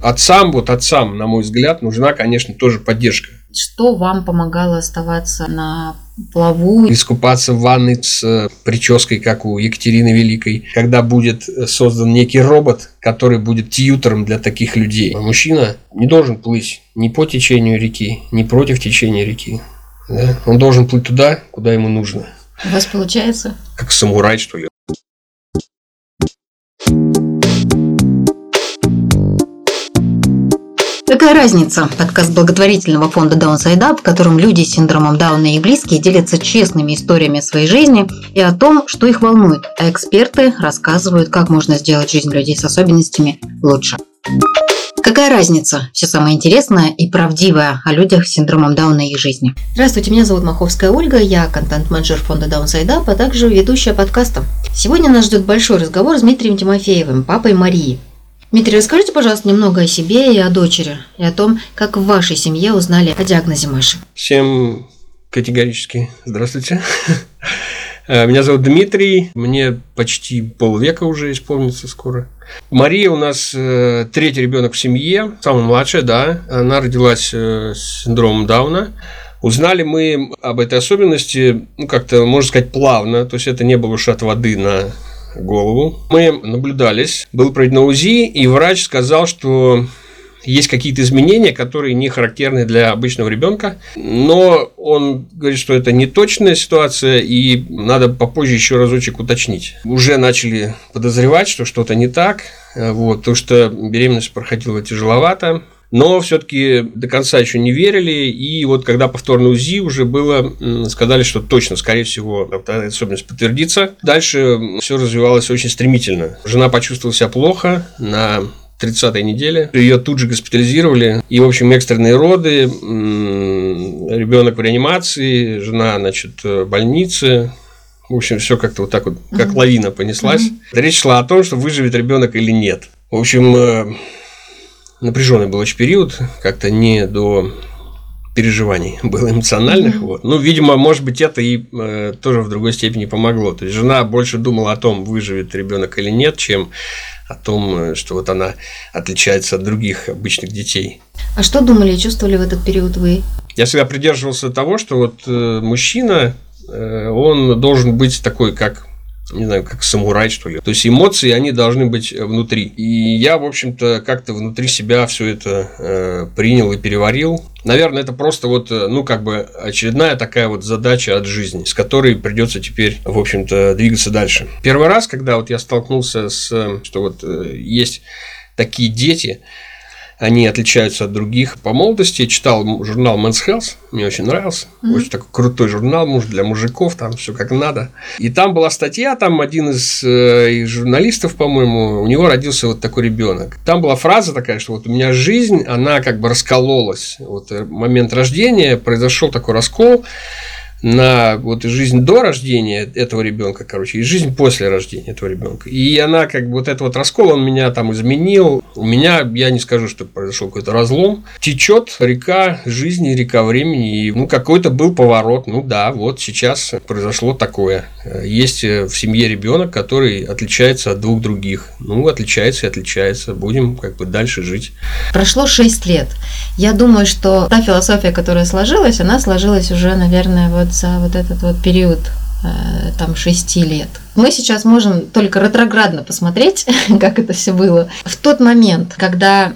Отцам, вот отцам, на мой взгляд, нужна, конечно, тоже поддержка. Что вам помогало оставаться на плаву? Искупаться в ванной с э, прической, как у Екатерины Великой, когда будет э, создан некий робот, который будет тьютером для таких людей. Мужчина не должен плыть ни по течению реки, ни против течения реки. Да? Он должен плыть туда, куда ему нужно. У вас получается? Как самурай, что ли. Какая разница? Подкаст благотворительного фонда Downside Up, в котором люди с синдромом Дауна и близкие делятся честными историями своей жизни и о том, что их волнует, а эксперты рассказывают, как можно сделать жизнь людей с особенностями лучше. Какая разница? Все самое интересное и правдивое о людях с синдромом Дауна и их жизни. Здравствуйте, меня зовут Маховская Ольга, я контент-менеджер фонда Downside Up, а также ведущая подкаста. Сегодня нас ждет большой разговор с Дмитрием Тимофеевым, папой Марии. Дмитрий, расскажите, пожалуйста, немного о себе и о дочери, и о том, как в вашей семье узнали о диагнозе Маши. Всем категорически здравствуйте. Меня зовут Дмитрий, мне почти полвека уже исполнится скоро. Мария у нас э, третий ребенок в семье, самая младшая, да. Она родилась э, с синдромом Дауна. Узнали мы об этой особенности, ну, как-то, можно сказать, плавно. То есть, это не было уж от воды на голову. Мы наблюдались, был проведено УЗИ, и врач сказал, что есть какие-то изменения, которые не характерны для обычного ребенка, но он говорит, что это не точная ситуация, и надо попозже еще разочек уточнить. Уже начали подозревать, что что-то не так, вот, то что беременность проходила тяжеловато, но все-таки до конца еще не верили, и вот когда повторное УЗИ уже было, сказали, что точно, скорее всего, эта особенность подтвердится. Дальше все развивалось очень стремительно. Жена почувствовала себя плохо на 30-й неделе. Ее тут же госпитализировали. И, в общем, экстренные роды, ребенок в реанимации, жена, значит, в больнице. В общем, все как-то вот так вот, как mm-hmm. лавина понеслась. Mm-hmm. Речь шла о том, что выживет ребенок или нет. В общем, э, напряженный был очень период, как-то не до переживаний было эмоциональных. Mm-hmm. Вот. Ну, видимо, может быть, это и э, тоже в другой степени помогло. То есть жена больше думала о том, выживет ребенок или нет, чем о том, э, что вот она отличается от других обычных детей. А что думали и чувствовали в этот период вы? Я всегда придерживался того, что вот э, мужчина, э, он должен быть такой, как не знаю, как самурай, что ли. То есть эмоции, они должны быть внутри. И я, в общем-то, как-то внутри себя все это э, принял и переварил. Наверное, это просто вот, э, ну, как бы очередная такая вот задача от жизни, с которой придется теперь, в общем-то, двигаться дальше. Первый раз, когда вот я столкнулся с, э, что вот э, есть такие дети, они отличаются от других. По молодости я читал журнал Men's Health, мне очень нравился. Mm-hmm. Очень такой крутой журнал, муж для мужиков, там все как надо. И там была статья, там один из, э, журналистов, по-моему, у него родился вот такой ребенок. Там была фраза такая, что вот у меня жизнь, она как бы раскололась. Вот э, момент рождения произошел такой раскол на вот жизнь до рождения этого ребенка, короче, и жизнь после рождения этого ребенка. И она как бы вот этот вот раскол, он меня там изменил. У меня, я не скажу, что произошел какой-то разлом. Течет река жизни, река времени, и ну какой-то был поворот. Ну да, вот сейчас произошло такое. Есть в семье ребенок, который отличается от двух других. Ну, отличается и отличается. Будем как бы дальше жить. Прошло 6 лет. Я думаю, что та философия, которая сложилась, она сложилась уже, наверное, вот за вот этот вот период э, там шести лет. Мы сейчас можем только ретроградно посмотреть, как это все было. В тот момент, когда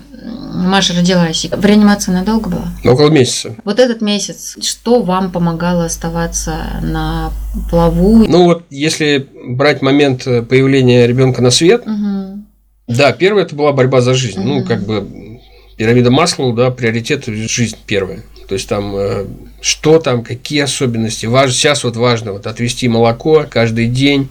Маша родилась, в реанимации надолго была? Около месяца. Вот этот месяц, что вам помогало оставаться на плаву? Ну вот, если брать момент появления ребенка на свет, угу. да, первое это была борьба за жизнь. Угу. Ну, как бы пирамида масла, да, приоритет жизнь первая. То есть там э, что там, какие особенности. Важно, сейчас вот важно вот отвести молоко каждый день,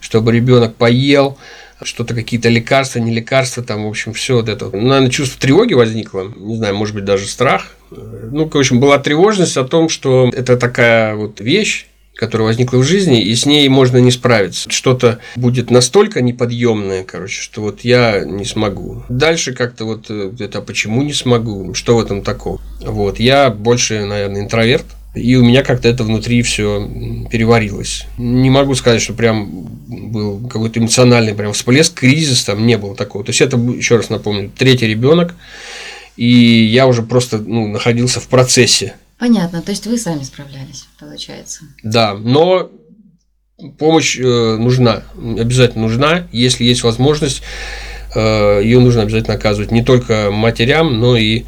чтобы ребенок поел, что-то какие-то лекарства, не лекарства, там, в общем, все вот это. Ну, наверное, чувство тревоги возникло, не знаю, может быть, даже страх. Ну, в общем, была тревожность о том, что это такая вот вещь, которая возникла в жизни, и с ней можно не справиться. Что-то будет настолько неподъемное, короче, что вот я не смогу. Дальше как-то вот это почему не смогу, что в этом такого. Вот, я больше, наверное, интроверт, И у меня как-то это внутри все переварилось. Не могу сказать, что прям был какой-то эмоциональный прям всплеск, кризис там не было такого. То есть это, еще раз напомню, третий ребенок, и я уже просто ну, находился в процессе. Понятно, то есть вы сами справлялись, получается. Да, но помощь э, нужна, обязательно нужна, если есть возможность, э, ее нужно обязательно оказывать не только матерям, но и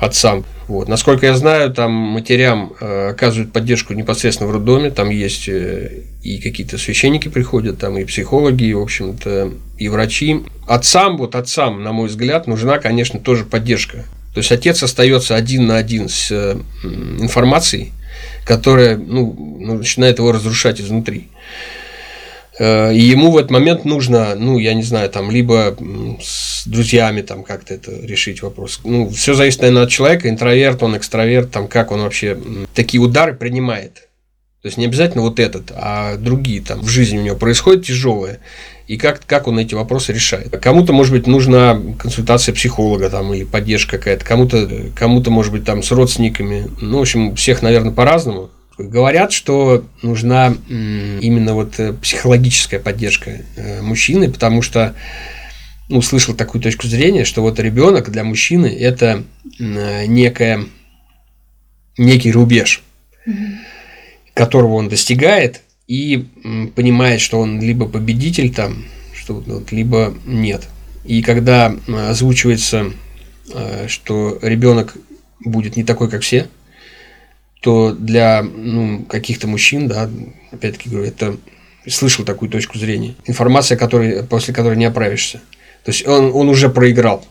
отцам. Вот. Насколько я знаю, там матерям э, оказывают поддержку непосредственно в роддоме, там есть э, и какие-то священники приходят, там и психологи, и, в общем-то, и врачи. Отцам, вот отцам, на мой взгляд, нужна, конечно, тоже поддержка. То есть отец остается один на один с э, информацией, которая ну, начинает его разрушать изнутри. Э, и ему в этот момент нужно, ну, я не знаю, там, либо с друзьями там как-то это решить вопрос. Ну, все зависит, наверное, от человека, интроверт, он экстраверт, там, как он вообще такие удары принимает. То есть не обязательно вот этот, а другие там в жизни у него происходят тяжелые. И как, как он эти вопросы решает. Кому-то, может быть, нужна консультация психолога там, или поддержка какая-то, кому-то, кому-то, может быть, там с родственниками. Ну, в общем, всех, наверное, по-разному. Говорят, что нужна именно вот э, психологическая поддержка э, мужчины, потому что ну, слышал такую точку зрения, что вот ребенок для мужчины это некая, некий рубеж, которого он достигает и понимает, что он либо победитель там, что вот, либо нет. И когда озвучивается, э, что ребенок будет не такой, как все, то для ну, каких-то мужчин, да, опять-таки говорю, это слышал такую точку зрения. Информация, которой, после которой не оправишься. То есть он, он уже проиграл.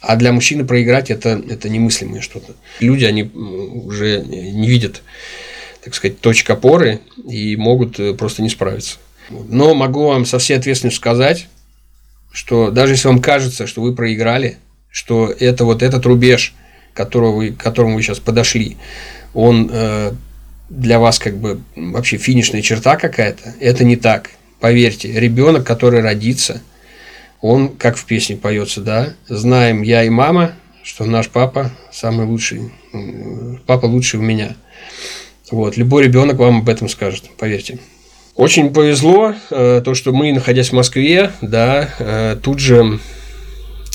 А для мужчины проиграть это, это немыслимое что-то. Люди, они уже не видят, так сказать, точек опоры и могут э, просто не справиться. Но могу вам со всей ответственностью сказать, что даже если вам кажется, что вы проиграли, что это вот этот рубеж, которого вы, к которому вы сейчас подошли, он э, для вас как бы вообще финишная черта какая-то, это не так. Поверьте, ребенок, который родится, он, как в песне поется, да, знаем я и мама, что наш папа самый лучший, папа лучший у меня. Вот, любой ребенок вам об этом скажет, поверьте. Очень повезло, э, то, что мы, находясь в Москве, да, э, тут же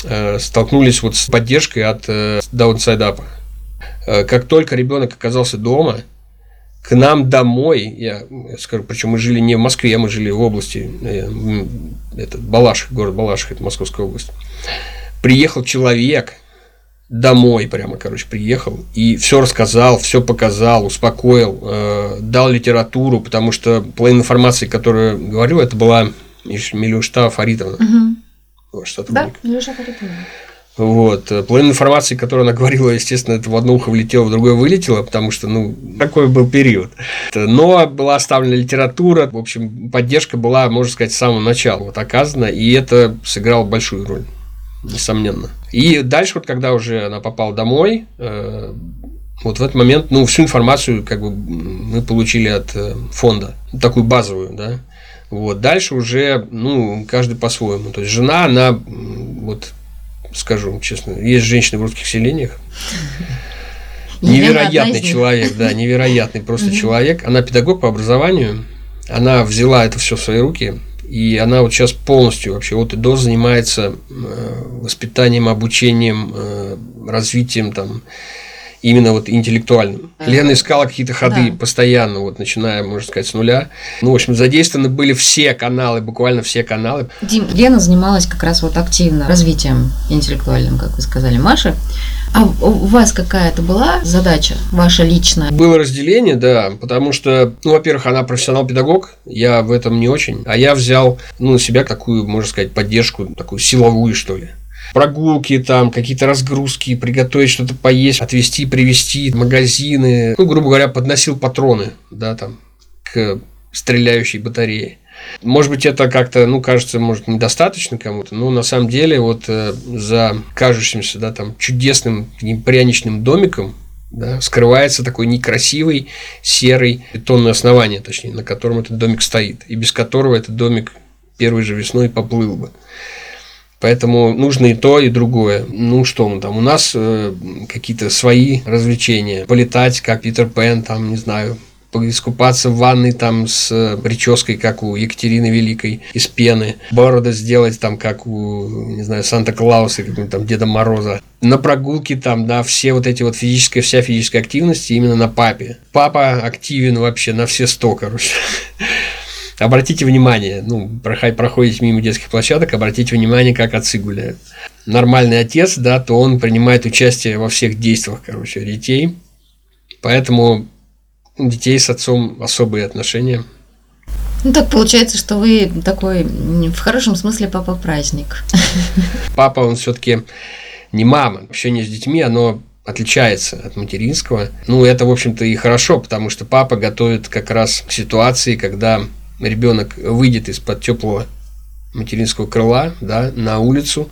э, столкнулись вот с поддержкой от э, Downside Up. Э, как только ребенок оказался дома, к нам домой, я скажу, причем мы жили не в Москве, мы жили в области, э, это Балаших, город Балаших, это Московская область, приехал человек домой прямо, короче, приехал и все рассказал, все показал, успокоил, э, дал литературу, потому что половина информации, которую говорю, это была Милюшта Фаритовна. Угу. Да, Милюша Фаритовна. Вот. Половина информации, которую она говорила, естественно, это в одно ухо влетело, в другое вылетело, потому что, ну, такой был период. Но была оставлена литература, в общем, поддержка была, можно сказать, с самого начала вот оказана, и это сыграло большую роль, несомненно. И дальше, вот когда уже она попала домой, э, вот в этот момент, ну, всю информацию как бы мы получили от э, фонда, такую базовую, да. Вот. Дальше уже, ну, каждый по-своему. То есть, жена, она вот скажу честно. Есть женщины в русских селениях. Невероятный человек, да, невероятный просто человек. Она педагог по образованию. Она взяла это все в свои руки. И она вот сейчас полностью вообще от и до занимается э, воспитанием, обучением, э, развитием там именно вот интеллектуальным. Ага. Лена искала какие-то ходы да. постоянно, вот начиная, можно сказать, с нуля. Ну, в общем, задействованы были все каналы, буквально все каналы. Дим, Лена занималась как раз вот активно развитием интеллектуальным, как вы сказали, Маша. А у вас какая-то была задача ваша личная? Было разделение, да, потому что, ну, во-первых, она профессионал-педагог, я в этом не очень, а я взял, ну, на себя такую, можно сказать, поддержку, такую силовую, что ли прогулки, там, какие-то разгрузки, приготовить что-то поесть, отвезти, привезти, магазины. Ну, грубо говоря, подносил патроны, да, там, к стреляющей батарее. Может быть, это как-то, ну, кажется, может, недостаточно кому-то, но на самом деле вот э, за кажущимся, да, там, чудесным пряничным домиком да, скрывается такой некрасивый серый бетонное основание, точнее, на котором этот домик стоит, и без которого этот домик первой же весной поплыл бы. Поэтому нужно и то, и другое. Ну что мы там, у нас э, какие-то свои развлечения. Полетать, как Питер Пен, там, не знаю, искупаться в ванной там с прической, как у Екатерины Великой, из пены, бороду сделать там, как у, не знаю, Санта-Клауса, как там Деда Мороза. На прогулке там, да, все вот эти вот физическая, вся физическая активность именно на папе. Папа активен вообще на все сто, короче. Обратите внимание, ну, проходите мимо детских площадок, обратите внимание, как отцы гуляют. Нормальный отец, да, то он принимает участие во всех действиях, короче, детей. Поэтому детей с отцом особые отношения. Ну так получается, что вы такой в хорошем смысле папа праздник. Папа, он все-таки не мама. Общение с детьми, оно отличается от материнского. Ну, это, в общем-то, и хорошо, потому что папа готовит как раз к ситуации, когда ребенок выйдет из-под теплого материнского крыла да, на улицу,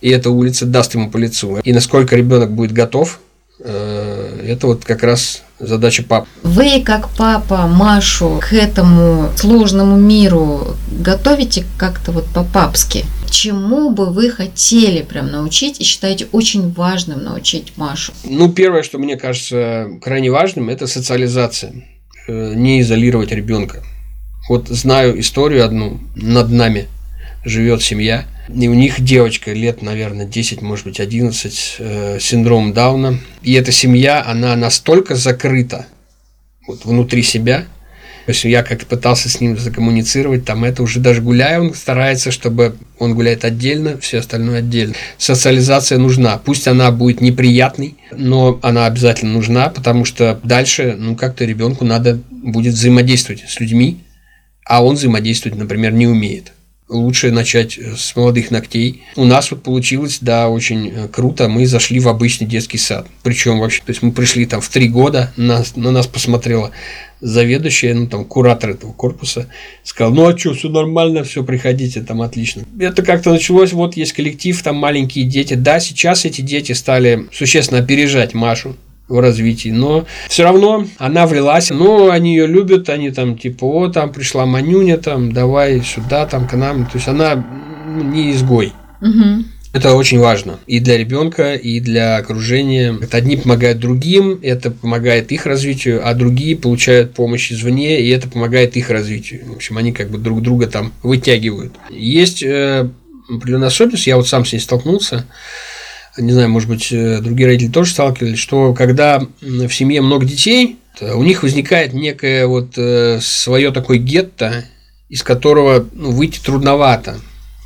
и эта улица даст ему по лицу. И насколько ребенок будет готов, это вот как раз задача пап. Вы, как папа, Машу к этому сложному миру готовите как-то вот по-папски? Чему бы вы хотели прям научить и считаете очень важным научить Машу? Ну, первое, что мне кажется крайне важным, это социализация. Э, не изолировать ребенка. Вот знаю историю одну, над нами живет семья, и у них девочка лет, наверное, 10, может быть, 11, э, синдром Дауна. И эта семья, она настолько закрыта вот внутри себя, то есть я как-то пытался с ним закоммуницировать, там это уже даже гуляя, он старается, чтобы он гуляет отдельно, все остальное отдельно. Социализация нужна. Пусть она будет неприятной, но она обязательно нужна, потому что дальше, ну, как-то ребенку надо будет взаимодействовать с людьми, а он взаимодействовать, например, не умеет. Лучше начать э, с молодых ногтей. У нас вот получилось, да, очень э, круто. Мы зашли в обычный детский сад. Причем вообще, то есть мы пришли там в три года, нас, на нас посмотрела заведующая, ну там куратор этого корпуса, сказал, ну а что, все нормально, все, приходите, там отлично. Это как-то началось, вот есть коллектив, там маленькие дети. Да, сейчас эти дети стали существенно опережать Машу в развитии, но все равно она влилась, ну, они ее любят, они там типа, о, там пришла Манюня, там, давай сюда, там, к нам, то есть она не изгой. Угу. Это очень важно и для ребенка, и для окружения. Это одни помогают другим, это помогает их развитию, а другие получают помощь извне, и это помогает их развитию. В общем, они как бы друг друга там вытягивают. Есть э, определенная особенность, я вот сам с ней столкнулся не знаю, может быть, э, другие родители тоже сталкивались, что когда в семье много детей, у них возникает некое вот э, свое такое гетто, из которого ну, выйти трудновато,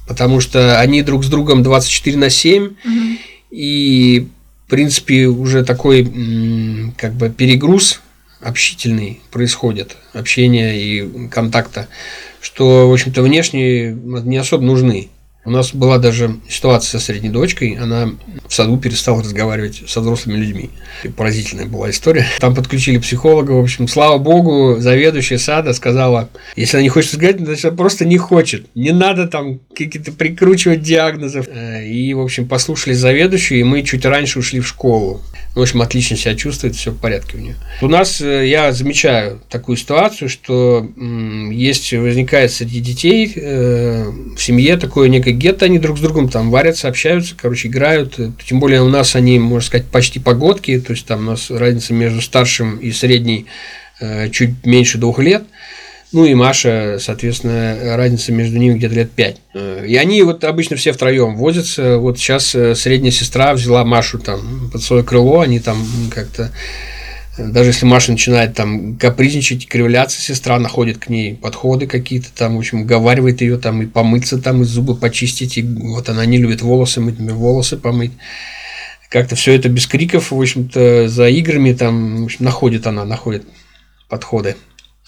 потому что они друг с другом 24 на 7, угу. и, в принципе, уже такой как бы перегруз общительный происходит, общения и контакта, что, в общем-то, внешне не особо нужны. У нас была даже ситуация со средней дочкой, она в саду перестала разговаривать со взрослыми людьми. Поразительная была история. Там подключили психолога, в общем, слава богу, заведующая сада сказала, если она не хочет разговаривать, значит, она просто не хочет. Не надо там какие-то прикручивать диагнозов. Э, и, в общем, послушали заведующую, и мы чуть раньше ушли в школу. В общем, отлично себя чувствует, все в порядке у нее. У нас э, я замечаю такую ситуацию, что есть, возникает среди детей э, в семье такое некое гетто, они друг с другом там варятся, общаются, короче, играют. Тем более у нас они, можно сказать, почти погодки, то есть там у нас разница между старшим и средней чуть меньше двух лет. Ну и Маша, соответственно, разница между ними где-то лет пять. Э, и они вот обычно все втроем возятся. Вот сейчас э, средняя сестра взяла Машу там под свое крыло, они там как-то э, даже если Маша начинает там капризничать, кривляться, сестра находит к ней подходы какие-то там, в общем, уговаривает ее там и помыться там, и зубы почистить, и вот она не любит волосы мыть, волосы помыть. Как-то все это без криков, в общем-то, за играми там, в общем, находит она, находит подходы.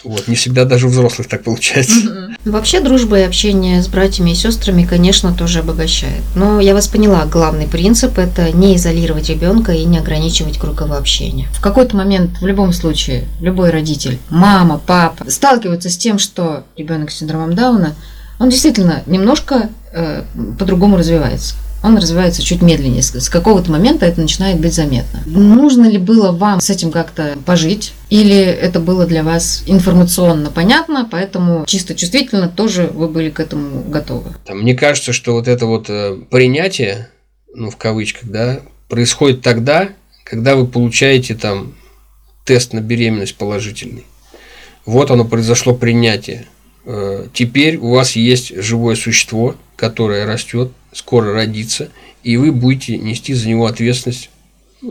Вот, не всегда даже у взрослых так получается. Вообще дружба и общение с братьями и сестрами, конечно, тоже обогащает. Но я вас поняла, главный принцип – это не изолировать ребенка и не ограничивать круговое общение. В какой-то момент, в любом случае, любой родитель, мама, папа, сталкиваются с тем, что ребенок с синдромом Дауна, он действительно немножко э, по-другому развивается. Он развивается чуть медленнее. С какого-то момента это начинает быть заметно. Нужно ли было вам с этим как-то пожить? Или это было для вас информационно понятно, поэтому чисто чувствительно тоже вы были к этому готовы? Мне кажется, что вот это вот э, принятие, ну, в кавычках, да, происходит тогда, когда вы получаете там тест на беременность положительный. Вот оно произошло принятие. Э, теперь у вас есть живое существо, которое растет, скоро родится, и вы будете нести за него ответственность.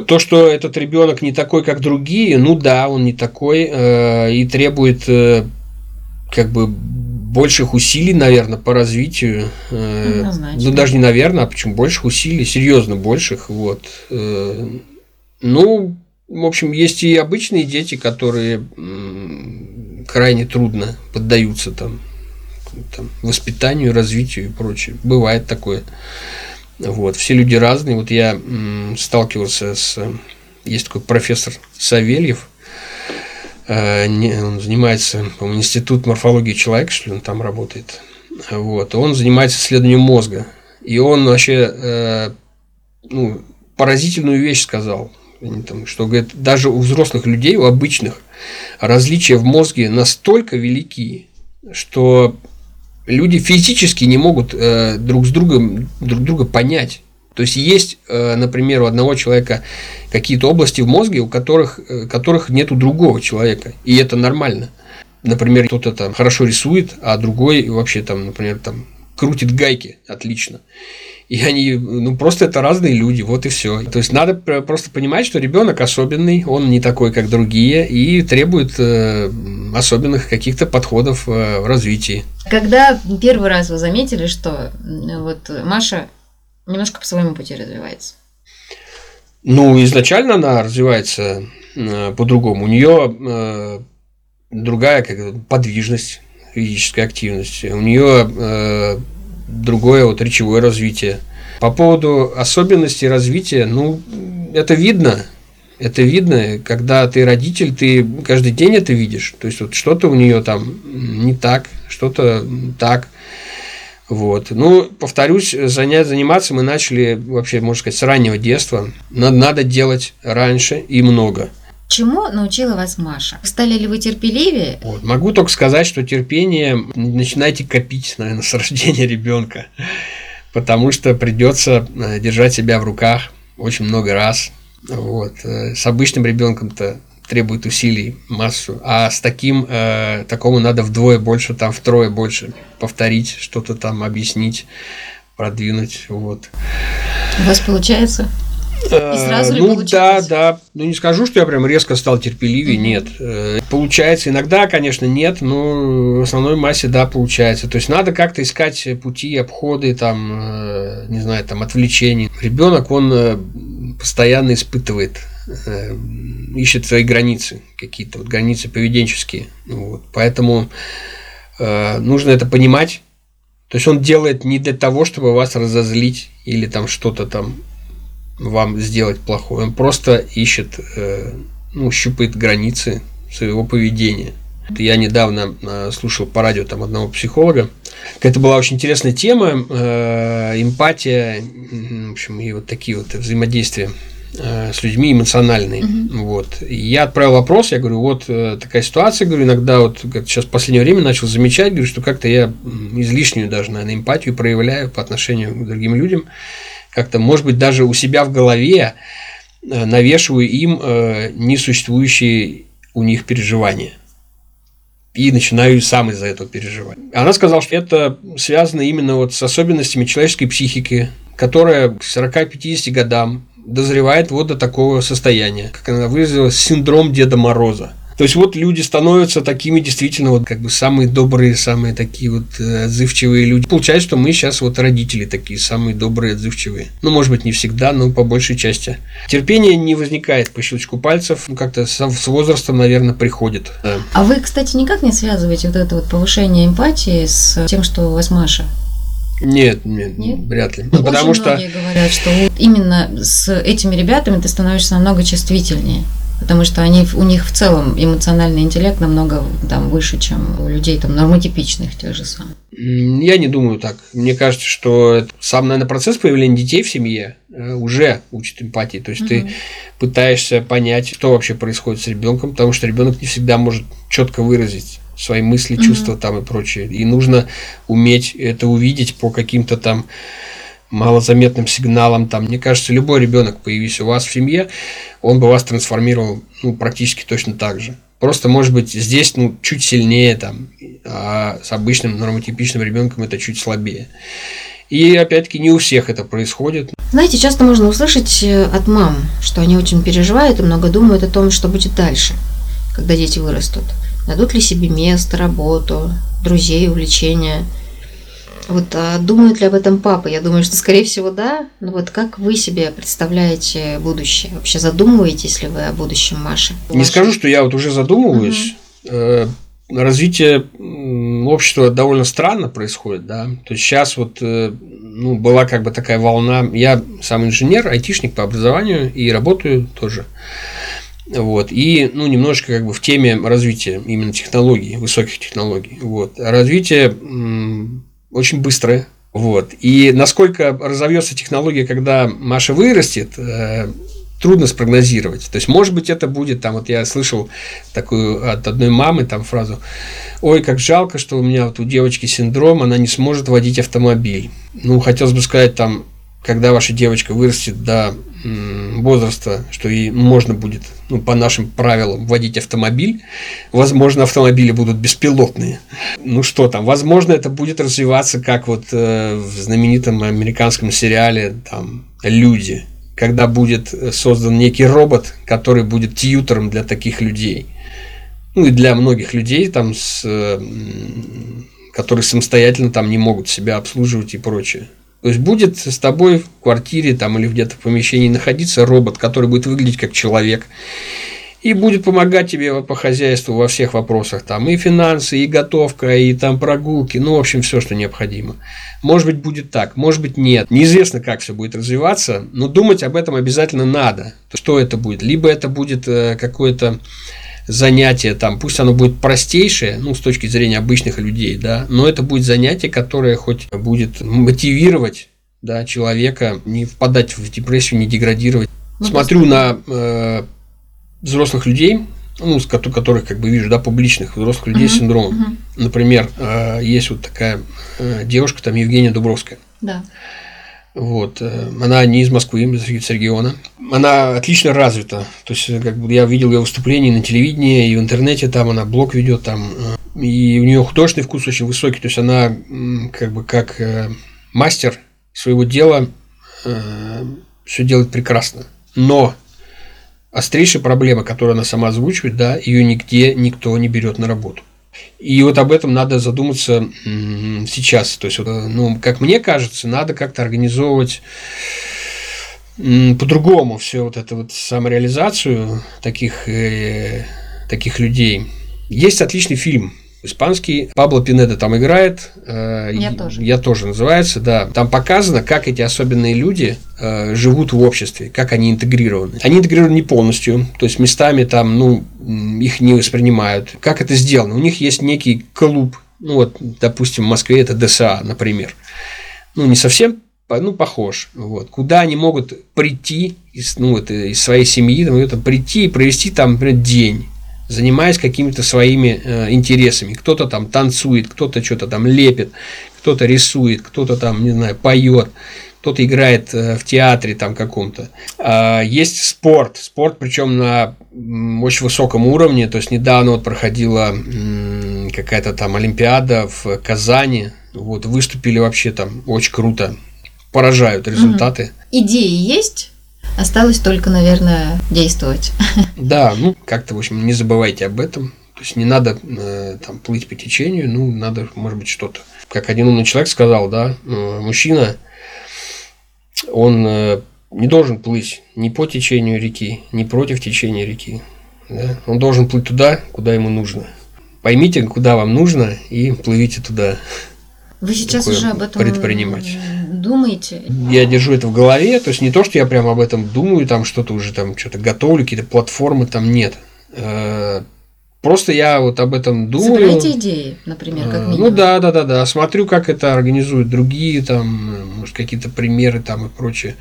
То, что этот ребенок не такой, как другие, ну да, он не такой э, и требует э, как бы больших усилий, наверное, по развитию. Э, ну, даже не наверное, а почему больших усилий, серьезно больших. Вот. Э, ну, в общем, есть и обычные дети, которые крайне трудно поддаются там, там воспитанию, развитию и прочее. Бывает такое. Вот. Все люди разные. Вот я сталкивался с... Есть такой профессор Савельев, э, он занимается, по-моему, институт морфологии человека, что ли, он там работает. Вот. Он занимается исследованием мозга. И он вообще э, ну, поразительную вещь сказал – что говорит, даже у взрослых людей, у обычных, различия в мозге настолько велики, что люди физически не могут э, друг с другом друг друга понять. То есть есть, э, например, у одного человека какие-то области в мозге, у которых, э, которых нет у другого человека, и это нормально. Например, кто-то там хорошо рисует, а другой вообще там, например, там крутит гайки отлично. И они, ну, просто это разные люди, вот и все. То есть надо просто понимать, что ребенок особенный, он не такой, как другие, и требует э, особенных каких-то подходов э, в развитии. Когда первый раз вы заметили, что вот Маша немножко по своему пути развивается? Ну, изначально она развивается э, по-другому. У нее э, другая как, подвижность, физическая активность. У нее э, другое вот речевое развитие. По поводу особенностей развития, ну, это видно. Это видно, когда ты родитель, ты каждый день это видишь. То есть вот что-то у нее там не так, что-то так. Вот. Ну, повторюсь, занять, заниматься мы начали вообще, можно сказать, с раннего детства. Надо, надо делать раньше и много. Чему научила вас Маша? Стали ли вы терпеливее? Вот. Могу только сказать, что терпение начинайте копить, наверное, с рождения ребенка. Потому что придется э, держать себя в руках очень много раз. Вот. Э, с обычным ребенком-то требует усилий массу, а с таким э, такому надо вдвое больше, там втрое больше повторить, что-то там объяснить, продвинуть, вот. У вас получается? И сразу ну, да, да. Ну, не скажу, что я прям резко стал терпеливее, нет. Э, получается, иногда, конечно, нет, но в основной массе, да, получается. То есть, надо как-то искать пути, обходы, там, э, не знаю, там, отвлечений. Ребенок, он э, постоянно испытывает ищет свои границы, какие-то вот границы поведенческие. Вот. Поэтому э, нужно это понимать. То есть он делает не для того, чтобы вас разозлить или там что-то там вам сделать плохое. Он просто ищет, э, ну, щупает границы своего поведения. Я недавно э, слушал по радио там одного психолога. Это была очень интересная тема, э, эмпатия, в общем, и вот такие вот взаимодействия с людьми эмоциональные. Угу. Вот. И я отправил вопрос, я говорю, вот такая ситуация, говорю, иногда вот сейчас в последнее время начал замечать, говорю, что как-то я излишнюю даже, наверное, эмпатию проявляю по отношению к другим людям как-то, может быть, даже у себя в голове э, навешиваю им э, несуществующие у них переживания. И начинаю сам из-за этого переживать. Она сказала, что это связано именно вот с особенностями человеческой психики, которая к 40-50 годам дозревает вот до такого состояния, как она выразилась, синдром Деда Мороза – то есть вот люди становятся такими действительно вот как бы самые добрые, самые такие вот э, отзывчивые люди. Получается, что мы сейчас вот родители такие самые добрые, отзывчивые. Ну, может быть, не всегда, но по большей части. Терпение не возникает по щелчку пальцев, ну, как-то с, возрастом, наверное, приходит. Да. А вы, кстати, никак не связываете вот это вот повышение эмпатии с тем, что у вас Маша? Нет, нет, нет, вряд ли. Ну, потому что говорят, что вот именно с этими ребятами ты становишься намного чувствительнее Потому что они, у них в целом эмоциональный интеллект намного там, выше, чем у людей там, нормотипичных тех же самых. Я не думаю так. Мне кажется, что сам, наверное, процесс появления детей в семье э, уже учит эмпатии. То есть угу. ты пытаешься понять, что вообще происходит с ребенком, потому что ребенок не всегда может четко выразить свои мысли, чувства угу. там и прочее. И нужно уметь это увидеть по каким-то там малозаметным сигналам. Там, мне кажется, любой ребенок, появись у вас в семье, он бы вас трансформировал ну, практически точно так же. Просто, может быть, здесь ну, чуть сильнее, там, а с обычным нормотипичным ребенком это чуть слабее. И опять-таки не у всех это происходит. Знаете, часто можно услышать э, от мам, что они очень переживают и много думают о том, что будет дальше, когда дети вырастут. Дадут ли себе место, работу, друзей, увлечения – вот а думают ли об этом папы? Я думаю, что, скорее всего, да. Но вот как вы себе представляете будущее? Вообще задумываетесь ли вы о будущем Маши? Не скажу, что я вот уже задумываюсь. Угу. Развитие общества довольно странно происходит, да. То есть сейчас вот э, ну, была как бы такая волна. Я сам инженер, айтишник по образованию и работаю тоже. Вот. И ну, немножко как бы в теме развития именно технологий, высоких технологий. Вот. Развитие очень быстрое. Вот. И насколько разовьется технология, когда Маша вырастет, э, трудно спрогнозировать. То есть, может быть, это будет, там, вот я слышал такую от одной мамы там фразу, ой, как жалко, что у меня вот у девочки синдром, она не сможет водить автомобиль. Ну, хотелось бы сказать, там, когда ваша девочка вырастет до возраста, что ей можно будет, ну, по нашим правилам, водить автомобиль, возможно, автомобили будут беспилотные. Ну что там, возможно, это будет развиваться, как вот э, в знаменитом американском сериале там «Люди», когда будет создан некий робот, который будет тьютером для таких людей. Ну и для многих людей, там, с, которые самостоятельно там не могут себя обслуживать и прочее. То есть будет с тобой в квартире там, или где-то в помещении находиться робот, который будет выглядеть как человек. И будет помогать тебе по хозяйству во всех вопросах. Там и финансы, и готовка, и там прогулки. Ну, в общем, все, что необходимо. Может быть, будет так, может быть, нет. Неизвестно, как все будет развиваться, но думать об этом обязательно надо. Что это будет? Либо это будет э, какое-то занятие, там, пусть оно будет простейшее, ну, с точки зрения обычных людей, да, но это будет занятие, которое хоть будет мотивировать да, человека не впадать в депрессию, не деградировать. Ну, Смотрю на э, взрослых людей, ну, с которых, как бы вижу, да, публичных взрослых людей uh-huh, с синдромом. Uh-huh. Например, э, есть вот такая э, девушка, там Евгения Дубровская. Да. Вот. Э, она не из Москвы, из региона. Она отлично развита. То есть, как бы я видел ее выступления на телевидении, и в интернете там она блог ведет там. Э, и у нее художественный вкус очень высокий. То есть она как бы как э, мастер своего дела все делает прекрасно. Но острейшая проблема, которую она сама озвучивает, да, ее нигде никто не берет на работу. И вот об этом надо задуматься сейчас. То есть, ну, как мне кажется, надо как-то организовывать по-другому все вот это вот самореализацию таких, э, таких людей. Есть отличный фильм Испанский. Пабло Пинеда там играет. Э, я тоже. Я тоже называется, да. Там показано, как эти особенные люди э, живут в обществе, как они интегрированы. Они интегрированы не полностью, то есть местами там, ну, их не воспринимают. Как это сделано? У них есть некий клуб, ну вот, допустим, в Москве это ДСА, например. Ну, не совсем ну, похож. Вот. Куда они могут прийти из, ну, вот, из своей семьи, там, прийти и провести там, например, день занимаясь какими-то своими э, интересами. Кто-то там танцует, кто-то что-то там лепит, кто-то рисует, кто-то там, не знаю, поет, кто-то играет э, в театре там каком-то. А, есть спорт, спорт причем на очень высоком уровне, то есть недавно вот проходила какая-то там Олимпиада в Казани, вот выступили вообще там очень круто, поражают результаты. Идеи есть? Осталось только, наверное, действовать. Да, ну как-то, в общем, не забывайте об этом. То есть не надо э, там плыть по течению, ну надо, может быть, что-то. Как один умный человек сказал, да, э, мужчина, он э, не должен плыть ни по течению реки, ни против течения реки. Да? Он должен плыть туда, куда ему нужно. Поймите, куда вам нужно, и плывите туда. Вы сейчас Такое уже об этом предпринимать думаете? Я держу это в голове, то есть не то, что я прям об этом думаю, там что-то уже там что-то готовлю, какие-то платформы там нет. Э, просто я вот об этом думаю. Собираете идеи, например, как Э, минимум? Ну да, да, да, да. Смотрю, как это организуют другие, там, э, может, какие-то примеры там и прочее.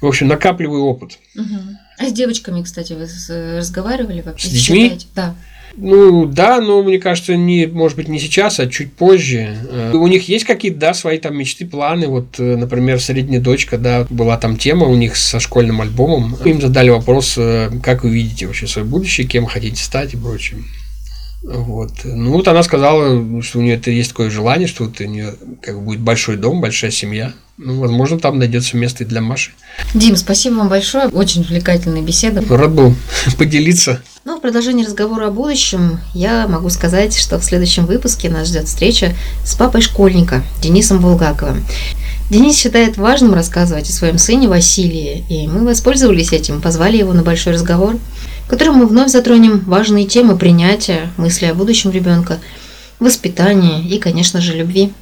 В общем, накапливаю опыт. Мгм. А с девочками, кстати, вы с- разговаривали вообще? С детьми? Считаете? Да. Ну да, но мне кажется, не, может быть, не сейчас, а чуть позже. Э, У них есть какие-то, да, свои там мечты, планы. Вот, э, например, средняя дочка, да, была там тема у них со школьным альбомом. Им задали вопрос, э, как вы видите вообще свое будущее, кем хотите стать и прочее. Вот. Ну вот она сказала, что у нее это есть такое желание, что вот у нее как бы будет большой дом, большая семья. Ну, возможно, там найдется место и для Маши. Дим, спасибо вам большое. Очень увлекательная беседа. Рад был поделиться. Ну, в продолжении разговора о будущем я могу сказать, что в следующем выпуске нас ждет встреча с папой школьника Денисом Булгаковым. Денис считает важным рассказывать о своем сыне Василии, и мы воспользовались этим, позвали его на большой разговор, в котором мы вновь затронем важные темы принятия, мысли о будущем ребенка, воспитания и, конечно же, любви.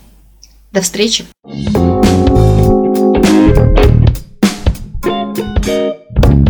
До встречи! thank Thank you.